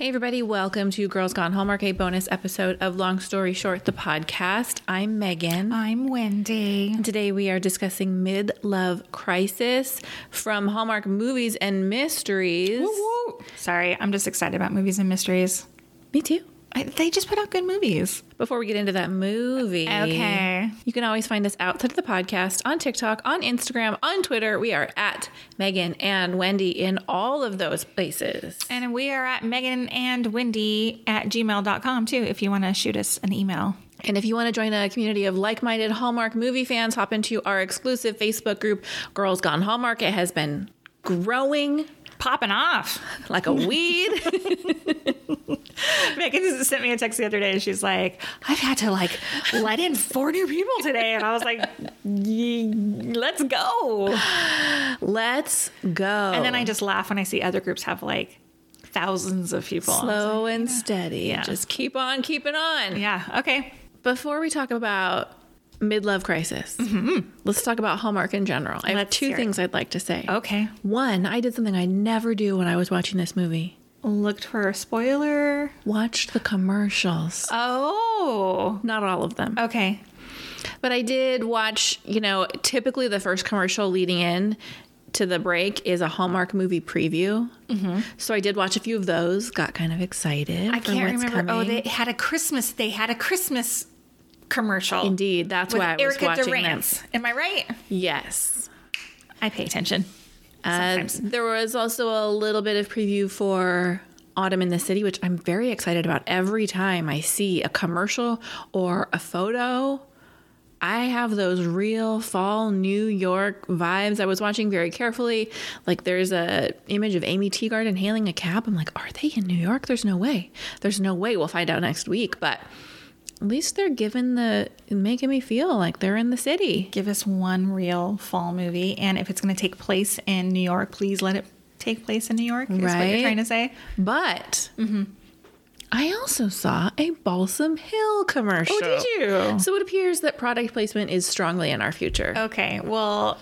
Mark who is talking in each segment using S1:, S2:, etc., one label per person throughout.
S1: Hey, everybody, welcome to Girls Gone Hallmark, a bonus episode of Long Story Short, the podcast. I'm Megan.
S2: I'm Wendy.
S1: Today we are discussing Mid Love Crisis from Hallmark Movies and Mysteries.
S2: Sorry, I'm just excited about movies and mysteries.
S1: Me too.
S2: I, they just put out good movies.
S1: Before we get into that movie,
S2: Okay.
S1: you can always find us outside of the podcast on TikTok, on Instagram, on Twitter. We are at Megan and Wendy in all of those places.
S2: And we are at Megan and Wendy at gmail.com too if you want to shoot us an email.
S1: And if you want to join a community of like minded Hallmark movie fans, hop into our exclusive Facebook group, Girls Gone Hallmark. It has been growing
S2: Popping off.
S1: like a weed.
S2: Megan just sent me a text the other day and she's like, I've had to like let in four new people today. And I was like, let's go.
S1: Let's go.
S2: And then I just laugh when I see other groups have like thousands of people.
S1: slow and steady.
S2: Yeah.
S1: Just keep on keeping on.
S2: Yeah. Okay.
S1: Before we talk about mid-love crisis, mm-hmm. let's talk about Hallmark in general. I have
S2: Let's
S1: two things I'd like to say.
S2: Okay.
S1: One, I did something I never do when I was watching this movie.
S2: Looked for a spoiler.
S1: Watched the commercials.
S2: Oh.
S1: Not all of them.
S2: Okay.
S1: But I did watch, you know, typically the first commercial leading in to the break is a Hallmark movie preview. Mm-hmm. So I did watch a few of those, got kind of excited.
S2: I can't remember. Oh, they had a Christmas. They had a Christmas commercial.
S1: Indeed, that's why I was
S2: Erica
S1: watching
S2: Durance. Am I right?
S1: Yes.
S2: I pay attention.
S1: Uh, there was also a little bit of preview for Autumn in the City, which I'm very excited about. Every time I see a commercial or a photo, I have those real fall New York vibes. I was watching very carefully. Like there's a image of Amy Teagarden hailing a cab. I'm like, are they in New York? There's no way. There's no way. We'll find out next week. But at least they're giving the making me feel like they're in the city.
S2: Give us one real fall movie, and if it's going to take place in New York, please let it take place in New York. Is what you're trying to say?
S1: But mm-hmm. I also saw a Balsam Hill commercial.
S2: Oh, did you?
S1: So it appears that product placement is strongly in our future.
S2: Okay. Well,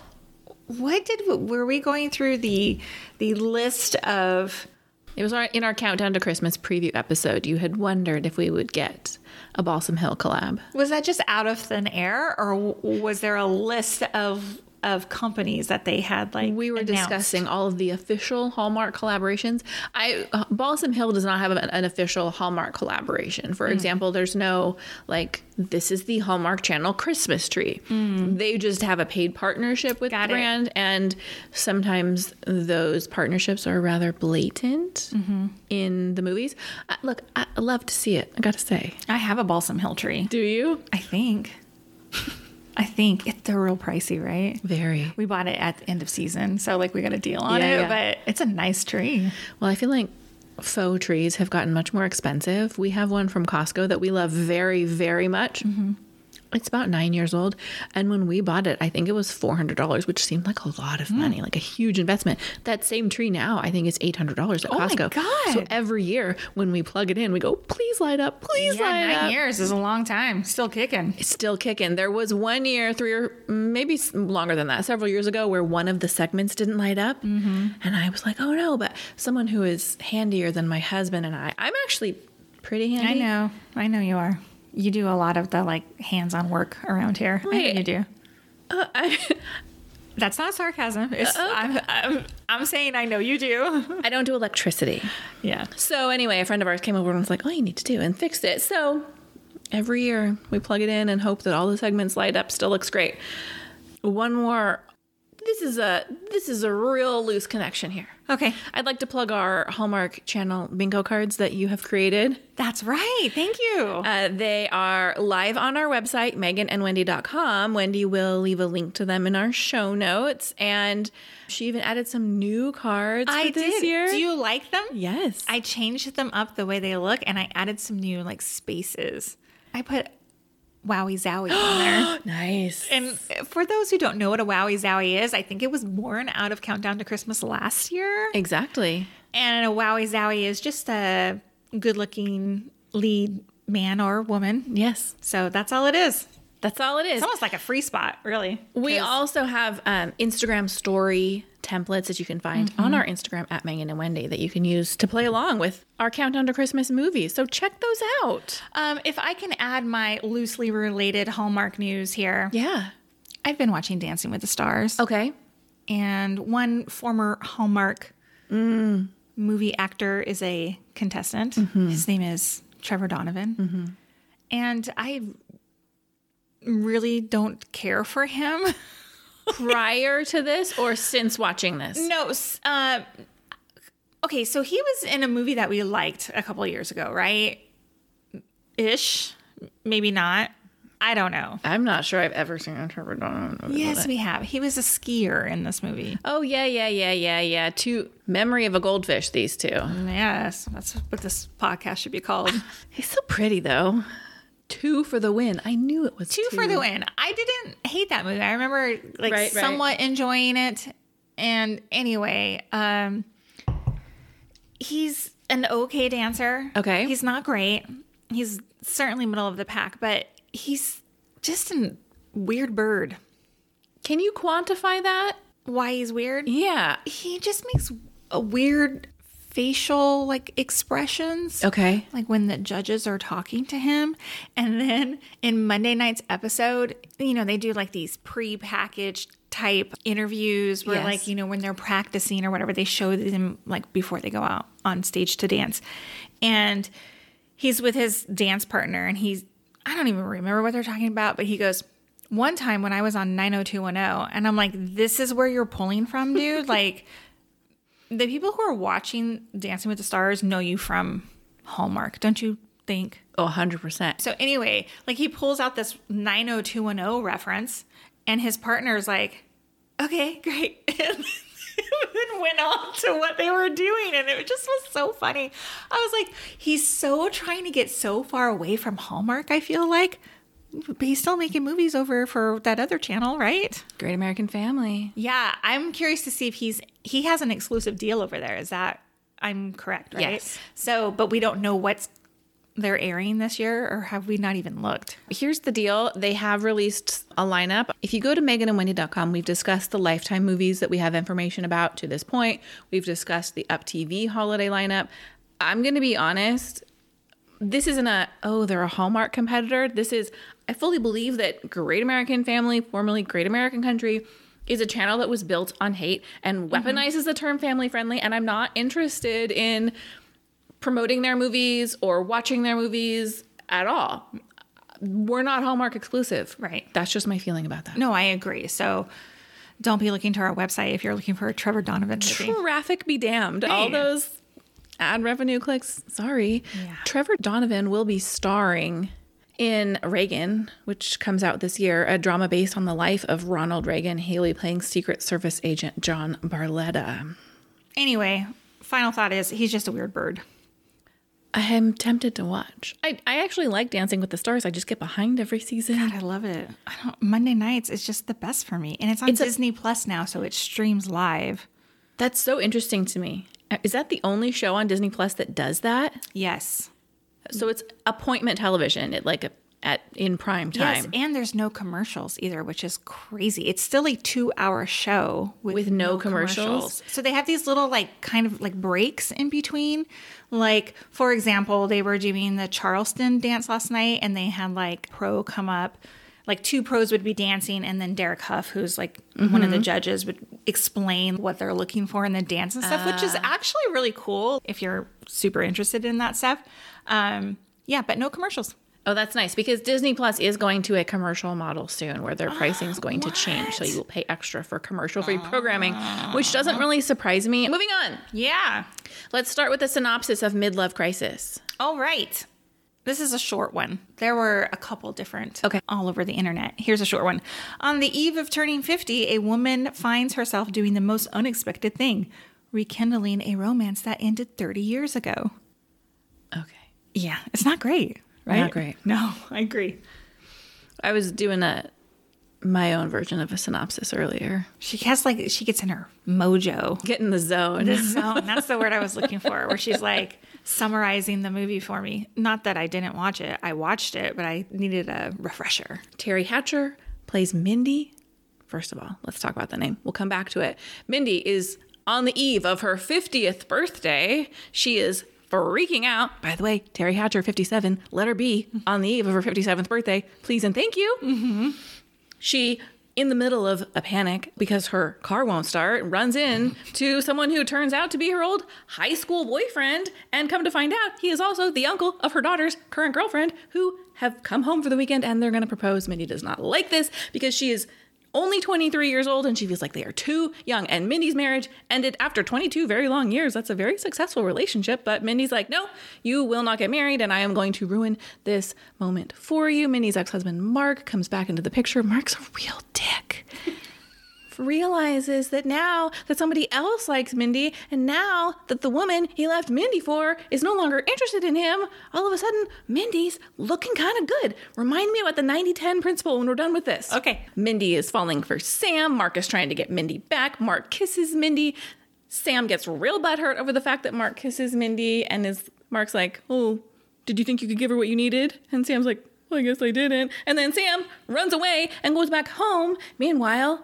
S2: what did were we going through the the list of?
S1: It was our, in our countdown to Christmas preview episode. You had wondered if we would get a Balsam Hill collab.
S2: Was that just out of thin air, or was there a list of of companies that they had like
S1: We were
S2: announced?
S1: discussing all of the official Hallmark collaborations. I uh, Balsam Hill does not have an, an official Hallmark collaboration.
S2: Mm.
S1: For example, there's no like this is the Hallmark Channel Christmas tree. They just have a paid partnership with
S2: Mm. Got
S1: the
S2: it.
S1: brand, and sometimes those partnerships are rather blatant
S2: Mm-hmm.
S1: in the movies. Uh, look, I I love to see it. I got to say.
S2: I have a balsam hill tree.
S1: Do you?
S2: I think. I think it's they're real pricey, right?
S1: Very.
S2: We bought it at the end of season, so like we got a deal on
S1: Yeah,
S2: it,
S1: yeah.
S2: but it's a nice tree.
S1: Well, I feel like faux trees have gotten much more expensive. We have one from Costco that we love very, very much. Mm-hmm. It's about nine years old. And when we bought it, I think it was $400, which seemed like a lot of money, like a huge investment. That same tree now, I think is $800 at
S2: my
S1: Costco.
S2: God.
S1: So every year when we plug it in, we go, please light up, please
S2: Yeah,
S1: light
S2: nine
S1: up.
S2: years is a long time. Still kicking.
S1: It's still kicking. There was one year, three or maybe longer than that, several years ago, where one of the segments didn't light up,
S2: Mm-hmm.
S1: and I was like, "Oh no!" But someone who is handier than my husband and I, I'm actually pretty handy.
S2: I know. I know you are. You do a lot of the like hands-on work around here. I know you do.
S1: Uh, I,
S2: That's not sarcasm. It's, I'm, I'm, I'm saying I know you do.
S1: I don't do electricity.
S2: yeah.
S1: So anyway, a friend of ours came over and was like, "Oh, you need to do and fixed it." So every year we plug it in and hope that all the segments light up. Still looks great. One more. This is a this is a real loose connection here.
S2: Okay.
S1: I'd like to plug our Hallmark Channel bingo cards that you have created.
S2: That's right. Thank you.
S1: Uh, they are live on our website, meganandwendy.com. Wendy will leave a link to them in our show notes. And she even added some new cards
S2: I
S1: for this
S2: did.
S1: year.
S2: Do you like them?
S1: yes.
S2: I changed them up the way they look and I added some new like spaces. I put Wowie Zowie on there.
S1: nice.
S2: And for those who don't know what a Wowie Zowie is, I think it was born out of Countdown to Christmas last year.
S1: exactly.
S2: And a Wowie Zowie is just a good looking lead man or woman.
S1: Yes.
S2: So that's all it is.
S1: That's all it is.
S2: It's almost like a free spot, really.
S1: We also have um, Instagram story templates that you can find on our Instagram at Megan and Wendy that you can use to play along with our countdown to Christmas movies. So check those out.
S2: Um, if I can add my loosely related Hallmark news here,
S1: Yeah.
S2: I've been watching Dancing with the Stars,
S1: Okay.
S2: and one former Hallmark movie actor is a contestant. His name is Trevor Donovan, and I really don't care for him.
S1: Prior to this or since watching this?
S2: No. Uh, okay, so he was in a movie that we liked a couple years ago, right? Ish, maybe not. I don't know.
S1: I'm not sure I've ever seen a Trevor Donovan movie.
S2: Yes, we have. He was a skier in this movie.
S1: Oh, yeah, yeah, yeah, yeah, yeah. Two Memory of a Goldfish, these two.
S2: Yes, that's what this podcast should be called.
S1: He's so pretty, though. Two for the win. I knew it was
S2: Two for the win. I didn't hate that movie. I remember like
S1: Right, right.
S2: somewhat enjoying it. And anyway, um he's an okay dancer.
S1: Okay.
S2: He's not great. He's certainly middle of the pack, but he's just a weird bird.
S1: Can you quantify that?
S2: Why he's weird?
S1: Yeah.
S2: He just makes a weird facial like expressions.
S1: Okay.
S2: like when the judges are talking to him and then in monday night's episode you know they do like these pre-packaged type interviews where
S1: Yes.
S2: like you know when they're practicing or whatever they show them like before they go out on stage to dance and he's with his dance partner and he's i don't even remember what they're talking about but he goes one time when i was on 90210 and i'm like this is where you're pulling from dude like the people who are watching Dancing with the Stars know you from Hallmark, don't you think?
S1: Oh, 100%.
S2: So anyway, like he pulls out this 90210 reference and his partner is like, "Okay, great." And then went on to what they were doing and it just was so funny. I was like, he's so trying to get so far away from Hallmark, I feel like. But he's still making movies over for that other channel, right?
S1: Great American Family.
S2: Yeah, I'm curious to see if he's he has an exclusive deal over there. Is that I'm correct, right?
S1: Yes.
S2: So, but we don't know what's they're airing this year, or have we not even looked?
S1: Here's the deal. They have released a lineup. If you go to meganandwendy.com, we've discussed the Lifetime movies that we have information about to this point. We've discussed the Up TV holiday lineup. I'm going to be honest. This isn't a, oh, they're a Hallmark competitor. This is, I fully believe that Great American Family, formerly Great American Country, is a channel that was built on hate and mm-hmm. weaponizes the term family friendly. And I'm not interested in promoting their movies or watching their movies at all. We're not Hallmark exclusive.
S2: Right.
S1: That's just my feeling about that.
S2: No, I agree. So, don't be looking to our website if you're looking for a Trevor Donovan movie.
S1: Traffic be damned. All those ad revenue clicks. Sorry.
S2: Yeah.
S1: Trevor Donovan will be starring in Reagan, which comes out this year, a drama based on the life of Ronald Reagan, Haley playing Secret Service agent John Barletta.
S2: Anyway, final thought is he's just a weird bird.
S1: I am tempted to watch. I, I actually like Dancing with the Stars. I just get behind every season.
S2: God, I love it. I don't, Monday nights is just the best for me, and it's on
S1: It's a-
S2: Disney Plus now, so it streams live.
S1: That's so interesting to me. Is that the only show on Disney Plus that does that?
S2: Yes.
S1: So it's appointment television, at like a, at in prime time.
S2: Yes, and there's no commercials either, which is crazy. It's still a two-hour show with,
S1: With no commercials?
S2: So they have these little like kind of like breaks in between. Like for example, they were doing the Charleston dance last night, and they had like pro come up. Like two pros would be dancing, and then Derek Hough, who's like one of the mm-hmm. judges, would explain what they're looking for in the dance and stuff, which is ah. actually really cool if you're super interested in that stuff. Um, yeah, but no commercials.
S1: Oh, that's nice because Disney Plus is going to a commercial model soon where their pricing is going to change. So you will pay extra for commercial free ah. programming, which doesn't really surprise me. Moving on.
S2: Yeah.
S1: Let's start with a synopsis of Midlove Crisis.
S2: All right. This is a short one. There were a couple different
S1: Okay.
S2: all over the internet. Here's a short one. On the eve of turning 50, a woman finds herself doing the most unexpected thing, rekindling a romance that ended 30 years ago.
S1: Okay.
S2: Yeah, it's not great, right?
S1: Not great.
S2: No, I agree.
S1: I was doing a my own version of a synopsis earlier.
S2: She has like she gets in her mojo.
S1: Get in the zone.
S2: The zone. That's the word I was looking for. Where she's like summarizing the movie for me. Not that I didn't watch it. I watched it, but I needed a refresher.
S1: Teri Hatcher plays Mindy. First of all, let's talk about the name. We'll come back to it. Mindy is on the eve of her 50th birthday. She is freaking out. By the way, Teri Hatcher, 57, let her be on the eve of her 57th birthday. Please and thank you. Mm-hmm. She, in the middle of a panic because her car won't start, runs in to someone who turns out to be her old high school boyfriend. And come to find out, he is also the uncle of her daughter's current girlfriend who have come home for the weekend and they're going to propose. Mindy does not like this because she is only 23 years old and she feels like they are too young. And Mindy's marriage ended after 22 very long years. That's a very successful relationship. But Mindy's like, no, you will not get married and I am going to ruin this moment for you. Mindy's ex husband, Mark, comes back into the picture. Mark's a real dick. Realizes that now that somebody else likes Mindy, and now that the woman he left Mindy for is no longer interested in him, all of a sudden, Mindy's looking kind of good. Remind me about the 90 10 principle when we're done with this.
S2: Okay.
S1: Mindy is falling for Sam. Mark is trying to get Mindy back. Mark kisses Mindy. Sam gets real butthurt over the fact that Mark kisses Mindy, and is Mark's like, "Oh, did you think you could give her what you needed?" And Sam's like, well, I guess I didn't. And then Sam runs away and goes back home. Meanwhile,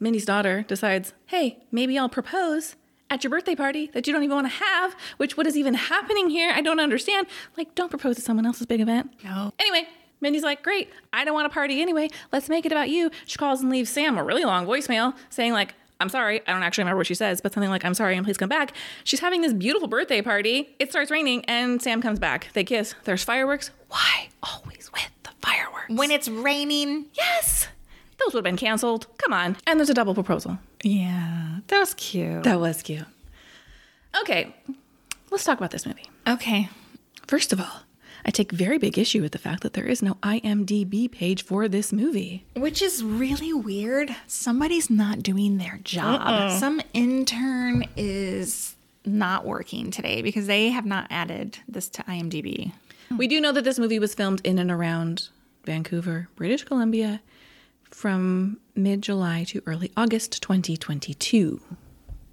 S1: Mindy's daughter decides, hey, maybe I'll propose at your birthday party that you don't even want to have, which what is even happening here? I don't understand. Like, don't propose at someone else's big event.
S2: No.
S1: Anyway, Mindy's like, great, I don't want a party anyway. Let's make it about you. She calls and leaves Sam a really long voicemail saying, like, I'm sorry. I don't actually remember what she says, but something like, I'm sorry and please come back. She's having this beautiful birthday party. It starts raining and Sam comes back. They kiss. There's fireworks. Why always with the fireworks?
S2: When it's raining.
S1: yes, those would have been canceled. Come on. And there's a double proposal.
S2: Yeah. That was cute.
S1: That was cute. Okay, let's talk about this movie.
S2: okay.
S1: First of all, I take very big issue with the fact that there is no IMDb page for this movie.
S2: Which is really weird. Somebody's not doing their job. Some intern is not working today because they have not added this to IMDb.
S1: We do know that this movie was filmed in and around Vancouver, British Columbia, from mid July to early August 2022.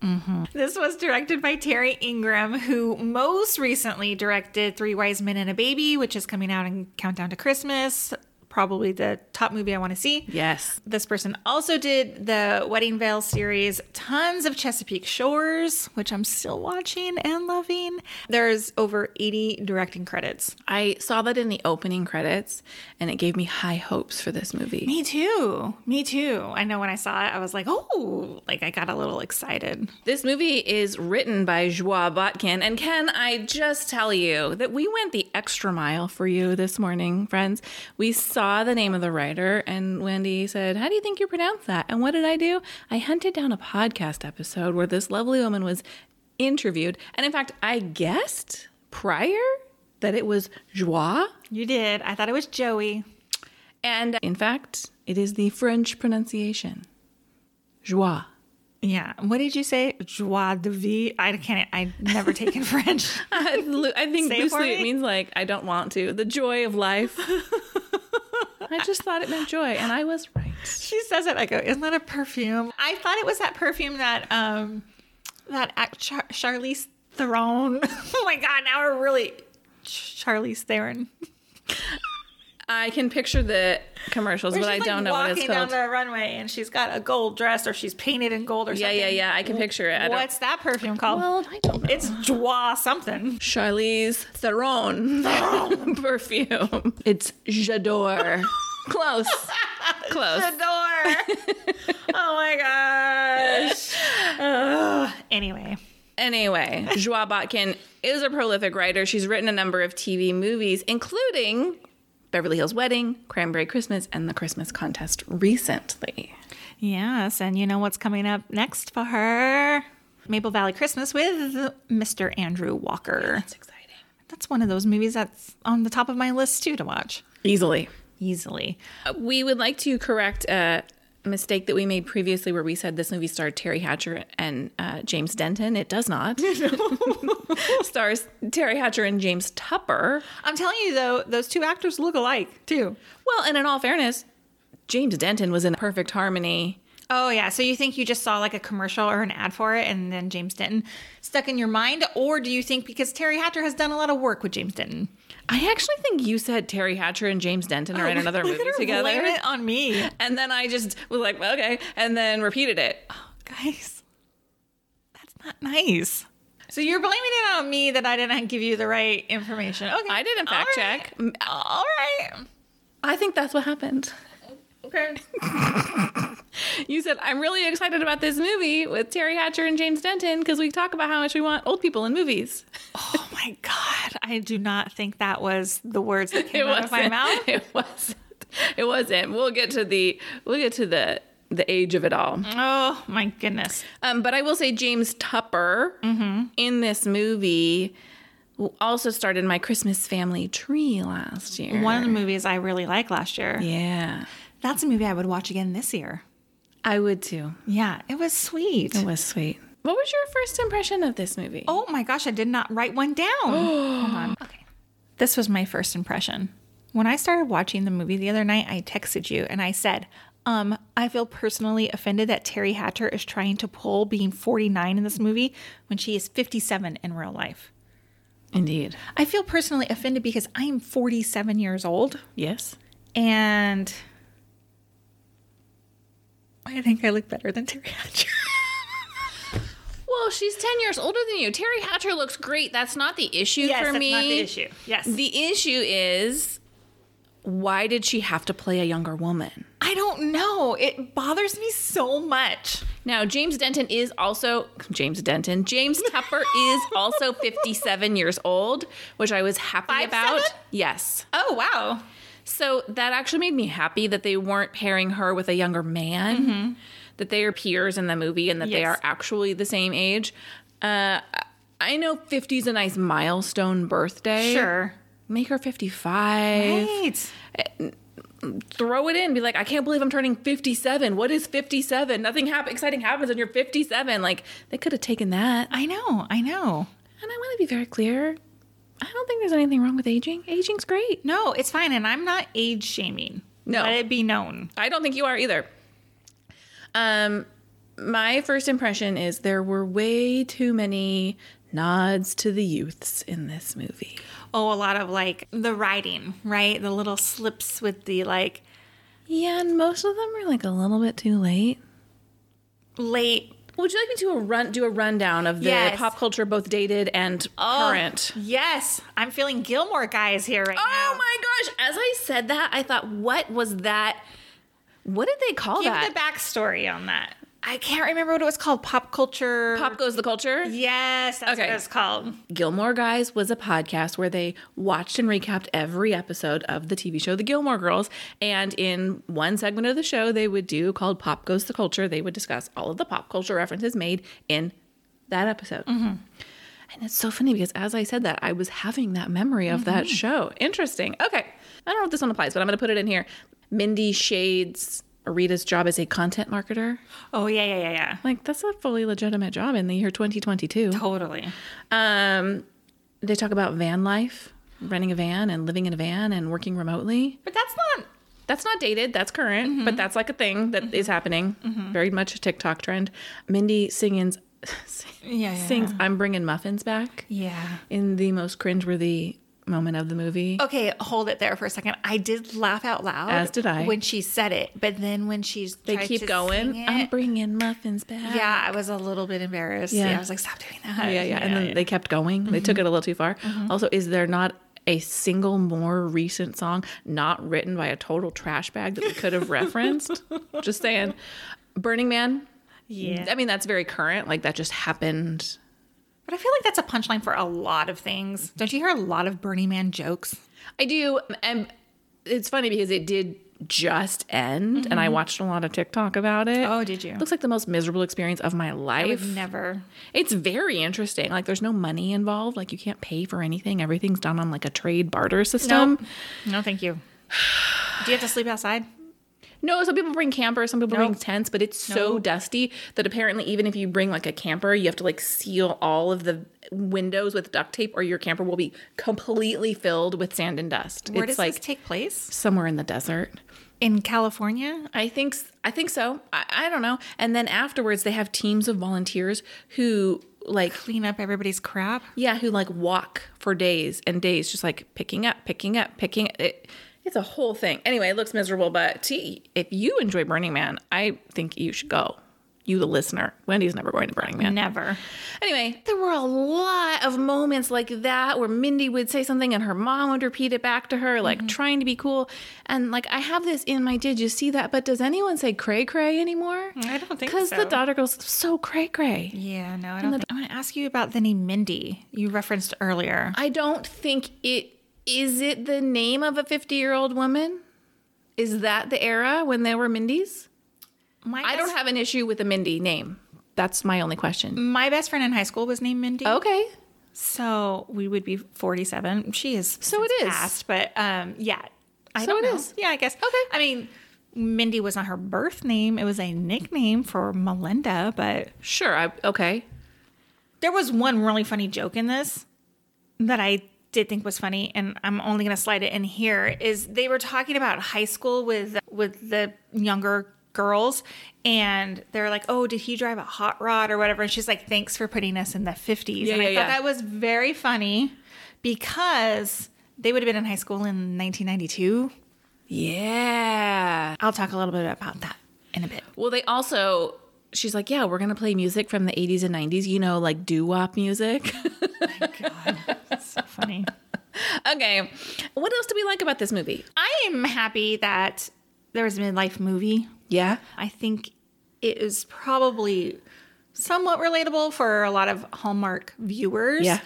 S1: Mm-hmm.
S2: This was directed by Terry Ingram, who most recently directed Three Wise Men and a Baby, which is coming out in Countdown to Christmas. Probably the top movie I want to see.
S1: Yes.
S2: This person also did the Wedding Veil series, tons of Chesapeake Shores, which I'm still watching and loving. There's over 80 directing credits.
S1: I saw that in the opening credits and it gave me high hopes for this movie.
S2: Me too. Me too. I know when I saw it, I was like, oh, like I got a little excited.
S1: This movie is written by Joie Botkin. And can I just tell you that we went the extra mile for you this morning, friends? We saw the name of the writer, and Wendy said, How do you think you pronounce that? And what did I do? I hunted down a podcast episode where this lovely woman was interviewed. And in fact, I guessed prior that it was Joie.
S2: You did. I thought it was Joey.
S1: And in fact, it is the French pronunciation Joie.
S2: Yeah. What did you say? Joie de vie. I can't. I never taken French.
S1: I think
S2: Say it
S1: loosely it means like I don't want to. The joy of life. I just thought it meant joy, and I was right.
S2: She says it. I go, isn't that a perfume? I thought it was that perfume that um that Char- Charlize Theron. oh my god! Now we're really Charlize Theron.
S1: I can picture the commercials,
S2: Where
S1: but I
S2: like,
S1: don't know what it's called.
S2: walking down the runway and she's got a gold dress or she's painted in gold or
S1: Yeah,
S2: something.
S1: yeah, yeah. Yeah. I can picture it. I
S2: What's that perfume called?
S1: Well, I don't know.
S2: it's Joie something.
S1: Charlize Theron perfume. It's J'adore. Close. Close.
S2: Door. oh my gosh. Ugh. Anyway,
S1: Anyway, Joie Botkin is a prolific writer. She's written a number of TV movies, including Beverly Hills Wedding, Cranberry Christmas, and The Christmas Contest recently.
S2: yes, and you know what's coming up next for her? Maple Valley Christmas with Mr. Andrew Walker.
S1: That's exciting.
S2: That's one of those movies that's on the top of my list too to watch
S1: Easily.
S2: easily.
S1: Uh, We would like to correct a mistake that we made previously where we said this movie starred Teri Hatcher and uh, James Denton. It does not. Stars Teri Hatcher and James Tupper.
S2: I'm telling you though, those two actors look alike too.
S1: Well, and in all fairness, James Denton was in Perfect Harmony.
S2: Oh yeah, so you think you just saw like a commercial or an ad for it, and then James Denton stuck in your mind, or do you think because Teri Hatcher has done a lot of work with James Denton?
S1: I actually think you said Teri Hatcher and James Denton are in oh,
S2: another
S1: movie
S2: at her
S1: together.
S2: blame it on me,
S1: And then I just was like, okay, and then repeated it.
S2: Oh, guys. That's not nice. So you're blaming it on me that I didn't give you the right information. Okay,
S1: I didn't fact
S2: All right.
S1: check.
S2: All right.
S1: I think that's what happened.
S2: Okay.
S1: You said, I'm really excited about this movie with Teri Hatcher and James Denton because we talk about how much we want old people in movies.
S2: Oh my god, I do not think that was the words that came out of my mouth.
S1: It wasn't. It wasn't. We'll get to the we'll get to the the age of it all.
S2: Oh my goodness.
S1: Um, but I will say James Tupper in this movie also started my Christmas family tree last year.
S2: One of the movies I really liked last year.
S1: yeah,
S2: That's a movie I would watch again this year.
S1: I would too.
S2: Yeah, it was sweet.
S1: It was sweet. What was your first impression of this movie?
S2: Oh my gosh, I did not write one down. Hold on. Okay. This was my first impression. When I started watching the movie the other night, I texted you and I said, um, I feel personally offended that Teri Hatcher is trying to pull being 49 in this movie when she is 57 in real life.
S1: indeed.
S2: I feel personally offended because I am 47 years old
S1: Yes.
S2: and I think I look better than Teri Hatcher.
S1: Well, she's 10 years older than you. Teri Hatcher looks great. That's not the issue for me. That's not the issue.
S2: Yes.
S1: The issue is why did she have to play a younger woman?
S2: I don't know. It bothers me so much.
S1: Now, James Denton is also James Denton. James Tupper is also 57 years old, which I was happy
S2: Five,
S1: about.
S2: seven?
S1: Yes.
S2: Oh, wow.
S1: So that actually made me happy that they weren't pairing her with a younger man, that they are peers in the movie and that they are actually the same age. Uh, I know 50 is a nice milestone birthday.
S2: Sure.
S1: Make her 55.
S2: Right.
S1: Throw it in. Be like, I can't believe I'm turning 57. What is 57? Nothing hap- exciting happens when you're 57. Like, they could have taken that.
S2: I know. I know.
S1: And I want to be very clear. I don't think there's anything wrong with aging. Aging's great.
S2: No, it's fine. And I'm not age shaming.
S1: No.
S2: Let it be known.
S1: I don't think you are either. Um, my first impression is there were way too many nods to the youths in this movie.
S2: Oh, a lot of like the writing, right? The little slips with the like
S1: Yeah, and most of them are like a little bit too late.
S2: late.
S1: Would you like me to a run do a rundown of the
S2: Yes.
S1: pop culture, both dated and
S2: Oh,
S1: current?
S2: Yes. I'm feeling Gilmore guys here right
S1: Oh
S2: now.
S1: Oh my gosh! As I said that, I thought, what was that? What did they call that?
S2: Give the backstory on that. I can't remember what it was called. Pop culture.
S1: Pop goes the culture.
S2: Yes, that's
S1: Okay.
S2: what it's called.
S1: Gilmore Guys was a podcast where they watched and recapped every episode of the TV show The Gilmore Girls. And in one segment of the show, they would do called Pop Goes the Culture. They would discuss all of the pop culture references made in that episode. Mm-hmm. And it's so funny because as I said that, I was having that memory of that mm-hmm. show. Interesting. Okay. I don't know if this one applies, but I'm going to put it in here. Mindy Shades Rita's job as a content marketer.
S2: Oh yeah, yeah, yeah, yeah.
S1: Like, that's a fully legitimate job in the year 2022.
S2: Totally.
S1: Um, they talk about van life, renting a van and living in a van and working remotely.
S2: But that's not
S1: That's not dated. That's current, but mm-hmm. that's like a thing that mm-hmm. is happening. Mm-hmm. Very much a TikTok trend. Mindy sings,
S2: Yeah, yeah.
S1: sings "I'm bringing muffins back"
S2: Yeah.
S1: in the most cringeworthy moment of the movie.
S2: Okay, hold it there for a second. I did laugh out loud.
S1: As did I.
S2: when she said it, but then when she's
S1: they
S2: tried
S1: keep
S2: to
S1: going.
S2: sing
S1: I'm
S2: it-
S1: bringing muffins back.
S2: yeah, I was a little bit embarrassed.
S1: Yeah.
S2: Yeah, I was like, stop doing that.
S1: yeah, yeah. And then they kept going. They took it a little too far. Mm-hmm. Also, is there not a single more recent song not written by a total trash bag that we could have referenced? just saying. Burning Man.
S2: yeah.
S1: I mean, that's very current. Like that just happened.
S2: But I feel like that's a punchline for a lot of things. Don't you hear a lot of Burning Man jokes?
S1: I do, and it's funny because it did just end, and I mm-hmm. watched a lot of TikTok about it.
S2: Oh, did you?
S1: Looks like the most miserable experience of my
S2: I
S1: life.
S2: would never.
S1: It's very interesting. Like, there's no money involved. Like, you can't pay for anything. Everything's done on like a trade barter system.
S2: No, no, thank you. Do you have to sleep outside?
S1: No, some people bring campers, some people bring tents, but it's so dusty that apparently even if you bring like a camper, you have to like seal all of the windows with duct tape, or your camper will be completely filled with sand and dust.
S2: Where
S1: it's
S2: does
S1: like
S2: this take place?
S1: somewhere in the desert.
S2: in California.
S1: I think I think so. I, I don't know. And then afterwards, they have teams of volunteers who like
S2: Clean up everybody's crap.
S1: yeah, who like walk for days and days, just like picking up, picking up, picking. It, it's a whole thing. Anyway, it looks miserable, but T, if you enjoy Burning Man, I think you should go. You, the listener. Wendy's never going to Burning Man.
S2: Never.
S1: Anyway, there were a lot of moments like that where Mindy would say something and her mom would repeat it back to her, like mm-hmm. trying to be cool. And like, I have this in my did you see that? But does anyone say cray cray anymore?
S2: I don't think
S1: Because
S2: so.
S1: the daughter goes, so cray cray.
S2: Yeah, no, I don't. Think, I want to ask you about the name Mindy you referenced earlier.
S1: I don't think it is it the name of a 50 year old woman? Is that the era when there were Mindys?
S2: My
S1: I don't have an issue with a Mindy name. That's my only question.
S2: My best friend in high school was named Mindy.
S1: Okay.
S2: So we would be 47. She is
S1: So it is
S2: passed, but um, yeah. I
S1: So
S2: don't
S1: it
S2: know.
S1: is.
S2: Yeah, I guess.
S1: Okay.
S2: I mean, Mindy was not her birth name. It was a nickname for Melinda, but
S1: Sure. I, okay.
S2: there was one really funny joke in this that I did think was funny, and I'm only going to slide it in here. Is they were talking about high school with with the younger girls, and they're like, "Oh, did he drive a hot rod or whatever?" And she's like, "Thanks for putting us in the 50s."
S1: Yeah,
S2: and I
S1: yeah,
S2: thought
S1: yeah.
S2: that was very funny because they would have been in high school in 1992.
S1: Yeah.
S2: I'll talk a little bit about that in a bit.
S1: Well, they also, she's like, yeah, we're to play music from the 80s and 90s, you know, like doo wop music.
S2: Oh God, that's so funny.
S1: okay. What else do we like about this movie?
S2: I am happy that there was a midlife movie.
S1: Yeah.
S2: I think it is probably somewhat relatable for a lot of Hallmark viewers.
S1: Yeah.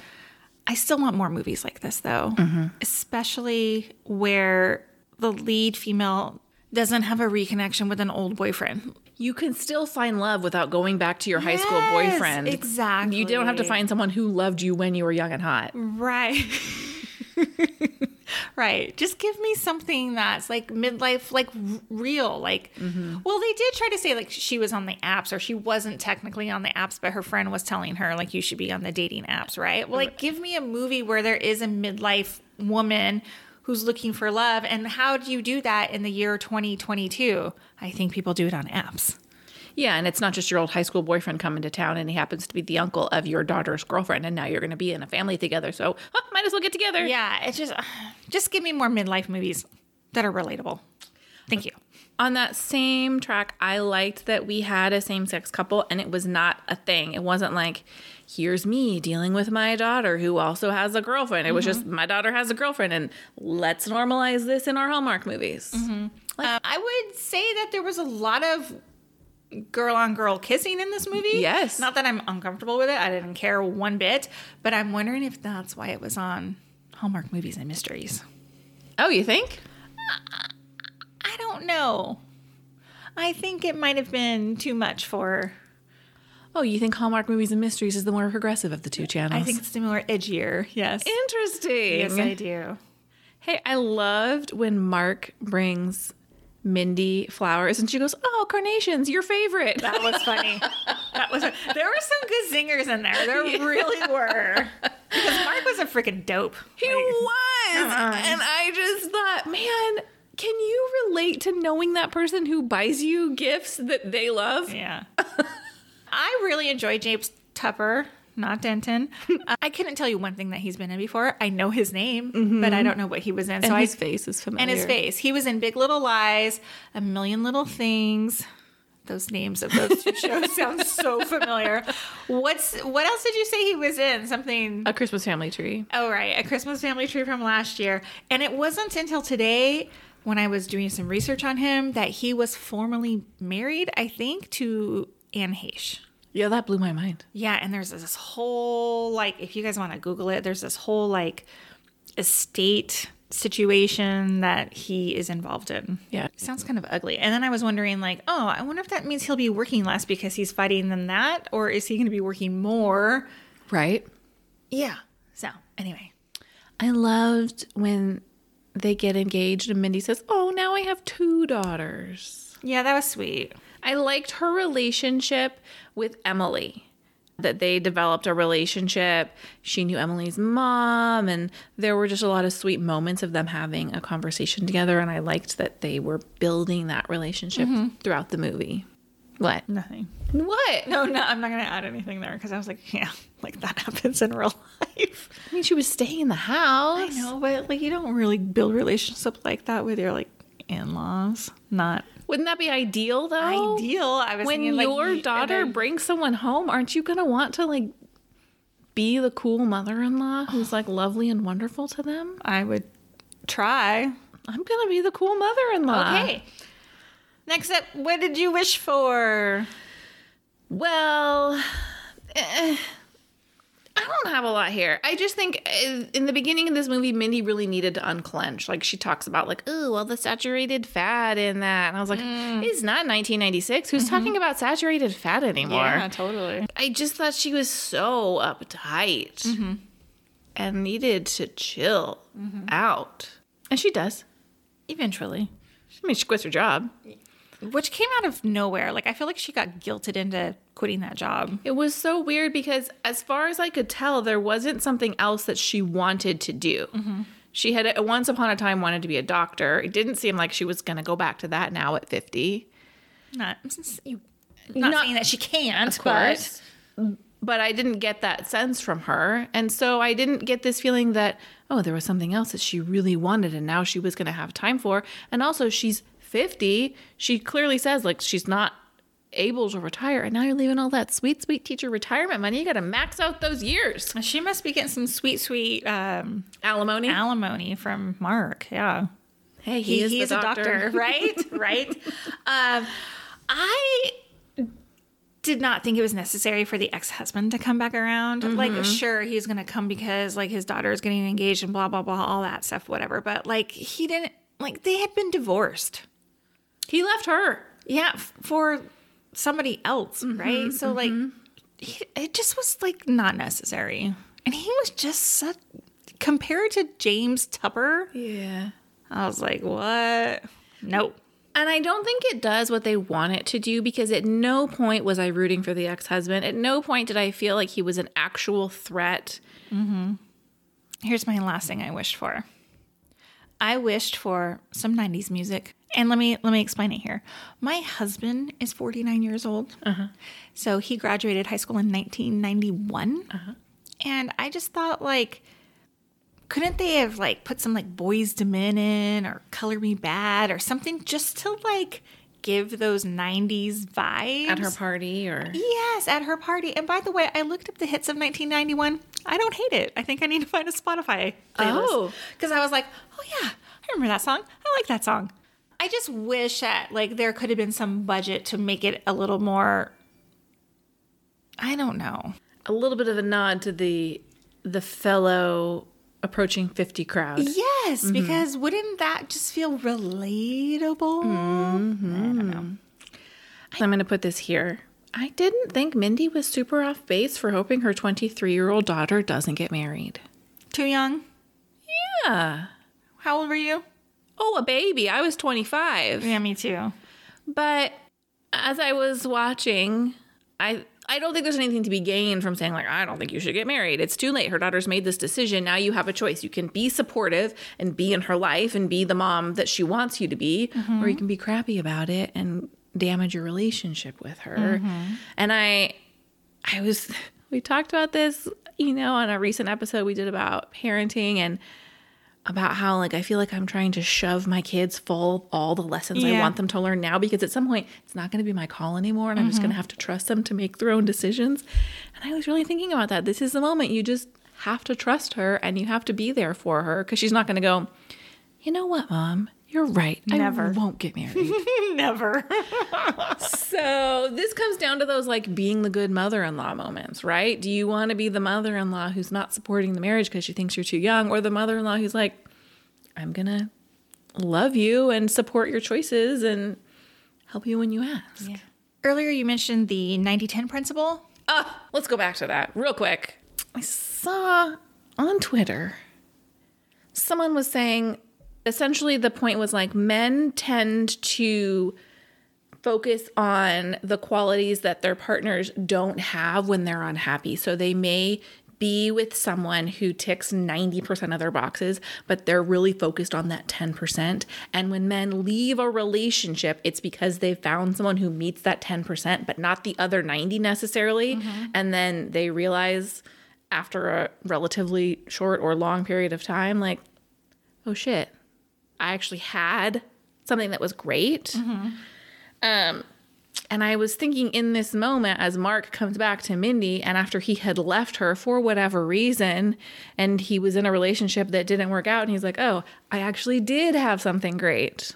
S2: I still want more movies like this, though, mm-hmm. especially where the lead female doesn't have a reconnection with an old boyfriend.
S1: You can still find love without going back to your high school boyfriend.
S2: exactly.
S1: You don't have to find someone who loved you when you were young and hot.
S2: Right. right. Just give me something that's like midlife, like r- real. Like, mm-hmm. well, they did try to say like she was on the apps or she wasn't technically on the apps, but her friend was telling her like you should be on the dating apps, right? Well, like, give me a movie where there is a midlife woman who's looking for love. And how do you do that in the year 2022? I think people do it on apps.
S1: Yeah, and it's not just your old high school boyfriend coming to town and he happens to be the uncle of your daughter's girlfriend and now you're going to be in a family together. So, huh, might as well get together.
S2: Yeah. It's just, just give me more midlife movies that are relatable. Thank you.
S1: On that same track, I liked that we had a same sex couple and it was not a thing. It wasn't like, here's me dealing with my daughter who also has a girlfriend. It was just, my daughter has a girlfriend and let's normalize this in our Hallmark movies.
S2: Um, I would say that there was a lot of girl on girl kissing in this movie.
S1: Yes.
S2: Not that I'm uncomfortable with it. I didn't care one bit, but I'm wondering if that's why it was on Hallmark Movies and Mysteries.
S1: Oh, you think?
S2: I don't know. I think it might have been too much for.
S1: Oh, you think Hallmark Movies and Mysteries is the more progressive of the two channels?
S2: I think it's the more edgier. Yes.
S1: Interesting.
S2: Yes, I do.
S1: Hey, I loved when Mark brings Mindy flowers and she goes, Oh, carnations, your favorite.
S2: That was funny. that was. There were some good singers in there. There really were. Because Mark was a freaking dope.
S1: He
S2: Like,
S1: was. Uh-uh. And I just thought, man, can you relate to knowing that person who buys you gifts that they love?
S2: Yeah. I really enjoy James Tupper, not Denton. Uh, I couldn't tell you one thing that he's been in before. I know his name, but I don't know what he was in.
S1: And
S2: so
S1: his
S2: I,
S1: face is familiar.
S2: and his face. He was in Big Little Lies, A Million Little Things. Those names of those two shows sound so familiar. What's what else did you say he was in? Something
S1: A Christmas Family Tree.
S2: Oh, right. A Christmas Family Tree from last year. And it wasn't until today when I was doing some research on him that he was formerly married, I think, to Anne Heche.
S1: Yeah, that blew my mind.
S2: Yeah. And there's this whole, like, if you guys want to Google it, there's this whole, like, estate situation that he is involved in.
S1: Yeah.
S2: Sounds kind of ugly. And then I was wondering, like, oh, I wonder if that means he'll be working less because he's fighting than that, or is he going to be working more?
S1: Right?
S2: Yeah. So, anyway.
S1: I loved when they get engaged and Mindy says, Oh, now I have two daughters.
S2: Yeah, that was sweet.
S1: I liked her relationship with Emily that they developed a relationship. She knew Emily's mom, and there were just a lot of sweet moments of them having a conversation together. And I liked that they were building that relationship mm-hmm. throughout the movie. What?
S2: Nothing.
S1: What?
S2: No, no, I'm not going to add anything there because I was like, yeah, like that happens in real life.
S1: I mean, she was staying in the house.
S2: I know, but like you don't really build relationships like that with your like in-laws. Not
S1: Wouldn't that be ideal though?
S2: ideal. I was
S1: When
S2: thinking,
S1: your
S2: you-
S1: daughter
S2: then-
S1: brings someone home, aren't you gonna want to like be the cool mother-in-law who's like lovely and wonderful to them?
S2: I would try.
S1: I'm gonna be the cool mother-in-law.
S2: Okay. Next up, what did you wish for?
S1: Well, eh, I don't have a lot here. I just think eh, in the beginning of this movie, Mindy really needed to unclench. Like she talks about, like, oh, well, the saturated fat in that, and I was like, mm. it's not 1996. Who's mm-hmm. talking about saturated fat anymore?
S2: Yeah, totally.
S1: I just thought she was so uptight mm-hmm. and needed to chill mm-hmm. out, and she does.
S2: Eventually.
S1: I mean, she quits her job.
S2: Which came out of nowhere. Like I feel like she got guilted into quitting that job.
S1: It was so weird because, as far as I could tell, there wasn't something else that she wanted to do. She had, once upon a time, wanted to be a doctor. It didn't seem like she was going to go back to that now at 50.
S2: Not, you, not,
S1: Not-
S2: saying that she can't,
S1: Of course. But I didn't get that sense from her. And so I didn't get this feeling that, oh, there was something else that she really wanted and now she was going to have time for. And also, she's 50. She clearly says, like, she's not able to retire. And now you're leaving all that sweet, sweet teacher retirement money. You got to max out those years.
S2: she must be getting some sweet, sweet um,
S1: Alimony.
S2: alimony from Mark. Yeah.
S1: hey,
S2: He,
S1: is
S2: he is a doctor, right? right. Um, I did not think it was necessary for the ex-husband to come back around. Like, sure, he's gonna come because like his daughter is getting engaged and blah blah blah, all that stuff, whatever. But like, he didn't. Like, they had been divorced.
S1: He left her.
S2: Yeah, for somebody else, mm-hmm, right? So mm-hmm. like, he, it just was like not necessary. And he was just such compared to James Tupper.
S1: Yeah.
S2: I was like, what? Nope.
S1: And I don't think it does what they want it to do because at no point was I rooting for the ex husband. At no point did I feel like he was an actual threat. Mm-hmm.
S2: Here's my last thing I wished for. I wished for some 90s music. And let me let me explain it here. My husband is 49 years old. Uh-huh. So he graduated high school in 1991. Uh-huh. And I just thought like couldn't they have like put some like Boyz II Men in or Color Me Badd or something just to like give those 90s vibes
S1: At her party or.
S2: Yes, at her party. And by the way, I looked up the hits of 1991. I don't hate it. I think I need to find a Spotify playlist.
S1: Oh.
S2: Because I was like, oh yeah, I remember that song. I like that song. I just wish that like there could have been some budget to make it a little more I don't know.
S1: A little bit of a nod to the the fellow approaching 50 crowd.
S2: Yes, because wouldn't that just feel relatable?
S1: mm-hmm I'm going to put this here. I didn't think Mindy was super off base for hoping her 23 year old daughter doesn't get married.
S2: Too young?
S1: Yeah.
S2: How old were you?
S1: Oh, a baby. I was 25.
S2: Yeah, me too.
S1: But as I was watching, I I don't think there's anything to be gained from saying like I don't think you should get married. It's too late. Her daughter's made this decision. Now you have a choice. You can be supportive and be in her life and be the mom that she wants you to be, or you can be crappy about it and damage your relationship with her. Mm-hmm. And I I was we talked about this, you know, on a recent episode we did about parenting and about how like I feel like I'm trying to shove my kids full of all the lessons I want them to learn now because at some point it's not going to be my call anymore and I'm just going to mm-hmm. have to trust them to make their own decisions. And I was really thinking about that. This is the moment you just have to trust her and you have to be there for her because she's not going to go, "You know what, mom? You're right.
S2: Never.
S1: I won't get married."
S2: Never.
S1: So this comes down to those like being the good mother-in-law moments, right? Do you want to be the mother-in-law who's not supporting the marriage because she thinks you're too young, or the mother-in-law who's like, I'm gonna love you and support your choices and help you when you ask.
S2: Earlier you mentioned the 90-10 principle.
S1: Ah, let's go back to that real quick. I saw on Twitter someone was saying essentially the point was like men tend to focus on the qualities that their partners don't have when they're unhappy. So they may be with someone who ticks 90% of their boxes, but they're really focused on that 10%. And when men leave a relationship, it's because they've found someone who meets that 10%, but not the other 90 necessarily. Mm-hmm. And then they realize after a relatively short or long period of time, like, oh shit, I actually had something that was great. Um, and I was thinking in this moment as Mark comes back to Mindy, and after he had left her for whatever reason, and he was in a relationship that didn't work out, and he's like, oh, I actually did have something great.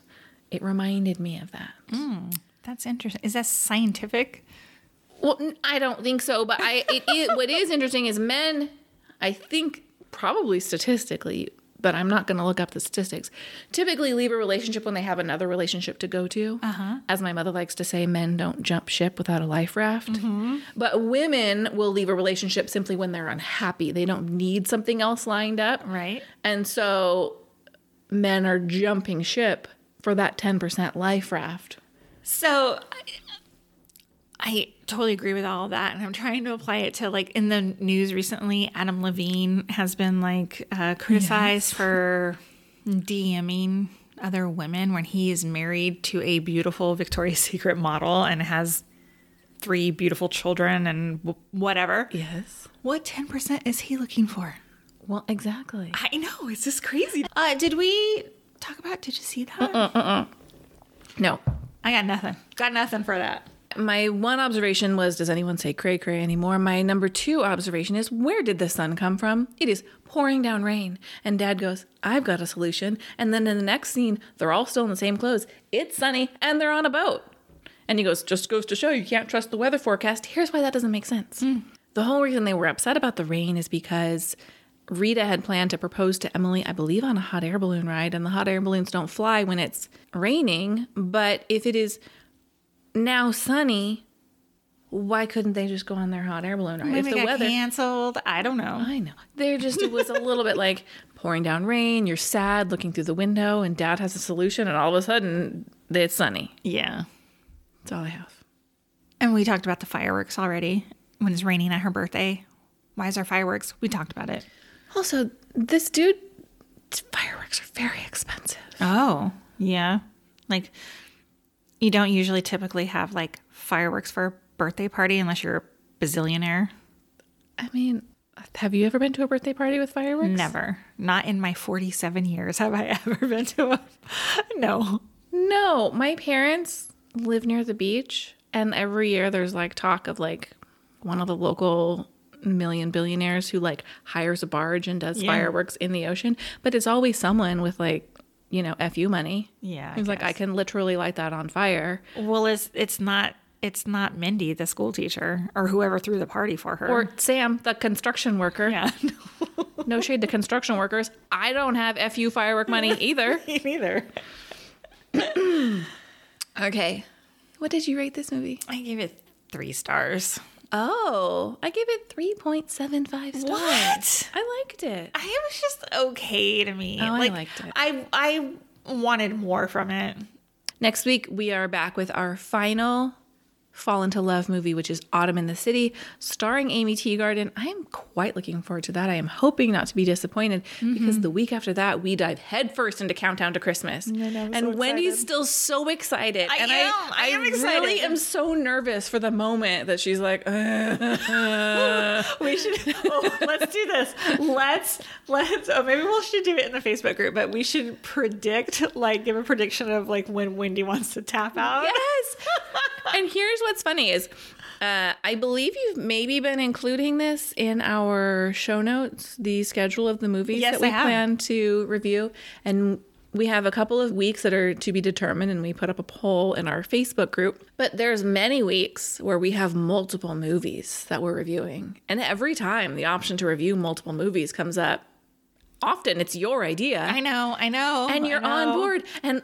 S1: It reminded me of that.
S2: That's interesting. Is that scientific?
S1: Well, I don't think so, but I it, it what is interesting is men, I think probably statistically, but I'm not going to look up the statistics. Typically leave a relationship when they have another relationship to go to. Uh-huh. As my mother likes to say, men don't jump ship without a life raft. But women will leave a relationship simply when they're unhappy. They don't need something else lined up.
S2: Right.
S1: And so men are jumping ship for that 10% life raft.
S2: So I, totally agree with all of that. And I'm trying to apply it to like in the news recently, Adam Levine has been like uh, criticized for DMing other women when he is married to a beautiful Victoria's Secret model and has three beautiful children and w- whatever.
S1: Yes.
S2: What 10% is he looking for?
S1: Well, exactly.
S2: I know. It's just crazy. Uh, did we talk about, did you see that?
S1: No,
S2: I got nothing. Got nothing for that.
S1: My one observation was does anyone say cray cray anymore? My number two observation is where did the sun come from? It is pouring down rain. And dad goes i've got a solution. And then in the next scene they're all still in the same clothes. It's sunny and they're on a boat. And he goes just goes to show you can't trust the weather forecast. Here's why that doesn't make sense. Hmm. The whole reason they were upset about the rain is because Rita had planned to propose to Emily, I believe, on a hot air balloon ride, and the hot air balloons don't fly when it's raining. But if it is now sunny, why couldn't they just go on their hot air balloon ride?
S2: Maybe
S1: if the
S2: got
S1: weather,
S2: canceled. I don't know.
S1: I know, they're just it was a little bit like pouring down rain. You're sad, looking through the window, and Dad has a solution, and all of a sudden it's sunny.
S2: Yeah.
S1: That's all I have.
S2: And we talked about the fireworks already when it's raining at her birthday. Why is there fireworks? We talked about it.
S1: Also, this dude, fireworks are very expensive.
S2: Oh, yeah. Like, you don't usually typically have like fireworks for a birthday party unless you're a bazillionaire.
S1: I mean, have you ever been to a birthday party with fireworks?
S2: Never. Not in my 47 years have I ever been to a. No.
S1: No, my parents live near the beach, and every year there's like talk of like one of the local million billionaires who like hires a barge and does
S2: Yeah.
S1: fireworks in the ocean, but it's always someone with like, you know, FU money.
S2: Yeah.
S1: Who's like, I can literally light that on fire.
S2: Well, it's, it's not. It's not Mindy, the school teacher, or whoever threw the party for her.
S1: Or Sam, the construction worker.
S2: yeah,
S1: No shade to construction workers. I don't have FU firework money either.
S2: me neither.
S1: Okay. What did you rate this movie?
S2: I gave it three stars.
S1: Oh, I gave it 3.75 stars.
S2: What?
S1: I liked it.
S2: I it was just okay to me.
S1: Oh, I liked it.
S2: I I wanted more from it.
S1: Next week, we are back with our final Fall into Love movie, which is Autumn in the City, starring Aimee Teegarden. I am quite looking forward to that. I am hoping not to be disappointed mm-hmm. because the week after that, we dive headfirst into Countdown to Christmas. and
S2: so
S1: Wendy's still so excited.
S2: I
S1: and
S2: am. I am
S1: really
S2: excited.
S1: am so nervous for the moment that she's like,
S2: We should. Oh, let's do this. Let's let's. Oh, maybe we should do it in the Facebook group. But we should predict, like, give a prediction of like when Wendy wants to tap out.
S1: yes. and here's what's funny is uh, I believe you've maybe been including this in our show notes, the schedule of the movies
S2: Yes,
S1: that we plan to review. And we have a couple of weeks that are to be determined, and we put up a poll in our Facebook group. But there's many weeks where we have multiple movies that we're reviewing. And every time the option to review multiple movies comes up, often it's your idea
S2: I know. I know.
S1: and you're on board. And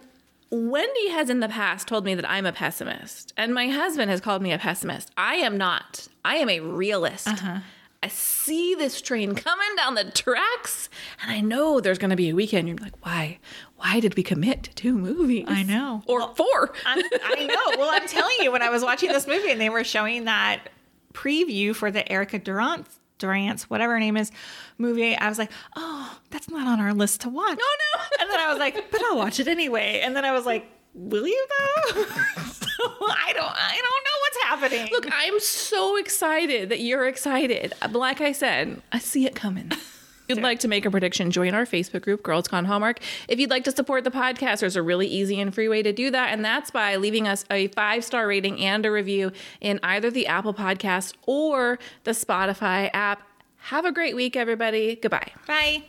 S1: Wendy has in the past told me that I'm a pessimist, and my husband has called me a pessimist. I am not. I am a realist. Uh-huh. I see this train coming down the tracks, and I know there's going to be a weekend. You're like, why? Why did we commit to two movies?
S2: I know.
S1: or
S2: Well,
S1: four.
S2: I'm, I know. Well, I'm telling you, when I was watching this movie and they were showing that preview for the Erica Durant, Durant's, whatever her name is, movie, I was like, oh, that's not on our list to watch.
S1: Oh, no.
S2: And then I was like, but I'll watch it anyway. And then I was like, will you though? so I don't, I don't know what's happening.
S1: Look, I'm so excited that you're excited. But like I said, I see it coming. You'd like to make a prediction, join our Facebook group, Girls Con Hallmark. If you'd like to support the podcast, there's a really easy and free way to do that, and that's by leaving us a five star rating and a review in either the Apple Podcast or the Spotify app. Have a great week, everybody. Goodbye.
S2: Bye.